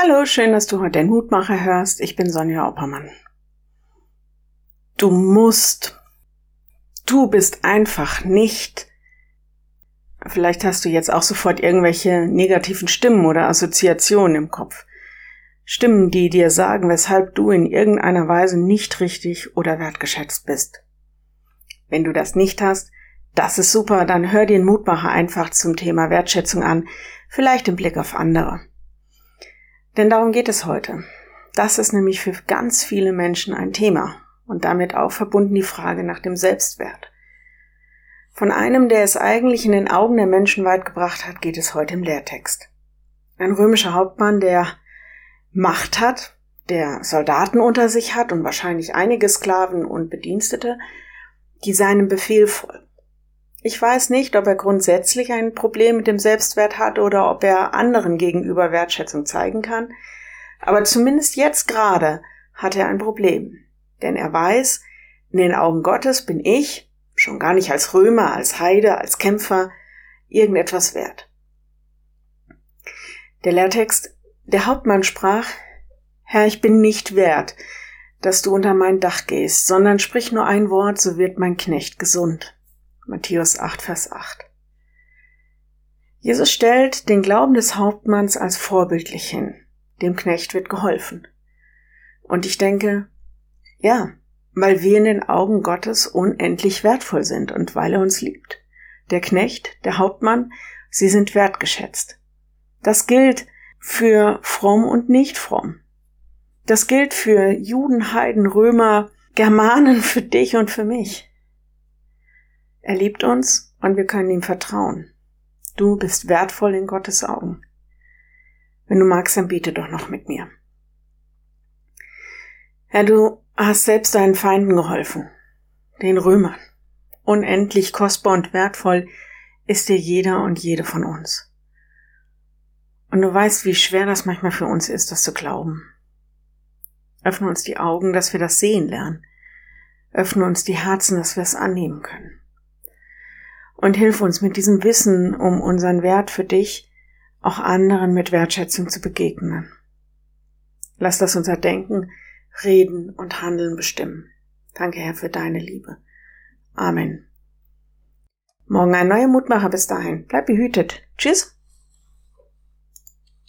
Hallo, schön, dass du heute den Mutmacher hörst. Ich bin Sonja Oppermann. Du musst. Du bist einfach nicht. Vielleicht hast du jetzt auch sofort irgendwelche negativen Stimmen oder Assoziationen im Kopf. Stimmen, die dir sagen, weshalb du in irgendeiner Weise nicht richtig oder wertgeschätzt bist. Wenn du das nicht hast, das ist super, dann hör den Mutmacher einfach zum Thema Wertschätzung an, vielleicht im Blick auf andere. Denn darum geht es heute. Das ist nämlich für ganz viele Menschen ein Thema und damit auch verbunden die Frage nach dem Selbstwert. Von einem, der es eigentlich in den Augen der Menschen weit gebracht hat, geht es heute im Lehrtext. Ein römischer Hauptmann, der Macht hat, der Soldaten unter sich hat und wahrscheinlich einige Sklaven und Bedienstete, die seinem Befehl folgen. Ich weiß nicht, ob er grundsätzlich ein Problem mit dem Selbstwert hat oder ob er anderen gegenüber Wertschätzung zeigen kann, aber zumindest jetzt gerade hat er ein Problem. Denn er weiß, in den Augen Gottes bin ich, schon gar nicht als Römer, als Heide, als Kämpfer, irgendetwas wert. Der Lehrtext, der Hauptmann sprach, Herr, ich bin nicht wert, dass du unter mein Dach gehst, sondern sprich nur ein Wort, so wird mein Knecht gesund. Matthäus 8, Vers 8. Jesus stellt den Glauben des Hauptmanns als vorbildlich hin. Dem Knecht wird geholfen. Und ich denke, ja, weil wir in den Augen Gottes unendlich wertvoll sind und weil er uns liebt. Der Knecht, der Hauptmann, sie sind wertgeschätzt. Das gilt für fromm und nicht fromm. Das gilt für Juden, Heiden, Römer, Germanen, für dich und für mich. Er liebt uns und wir können ihm vertrauen. Du bist wertvoll in Gottes Augen. Wenn du magst, dann bete doch noch mit mir. Herr, du hast selbst deinen Feinden geholfen, den Römern. Unendlich kostbar und wertvoll ist dir jeder und jede von uns. Und du weißt, wie schwer das manchmal für uns ist, das zu glauben. Öffne uns die Augen, dass wir das sehen lernen. Öffne uns die Herzen, dass wir es annehmen können und hilf uns mit diesem Wissen um unseren Wert für dich auch anderen mit Wertschätzung zu begegnen. Lass das unser Denken, Reden und Handeln bestimmen. Danke, Herr, für deine Liebe. Amen. Morgen ein neuer Mutmacher bis dahin. Bleib behütet. Tschüss.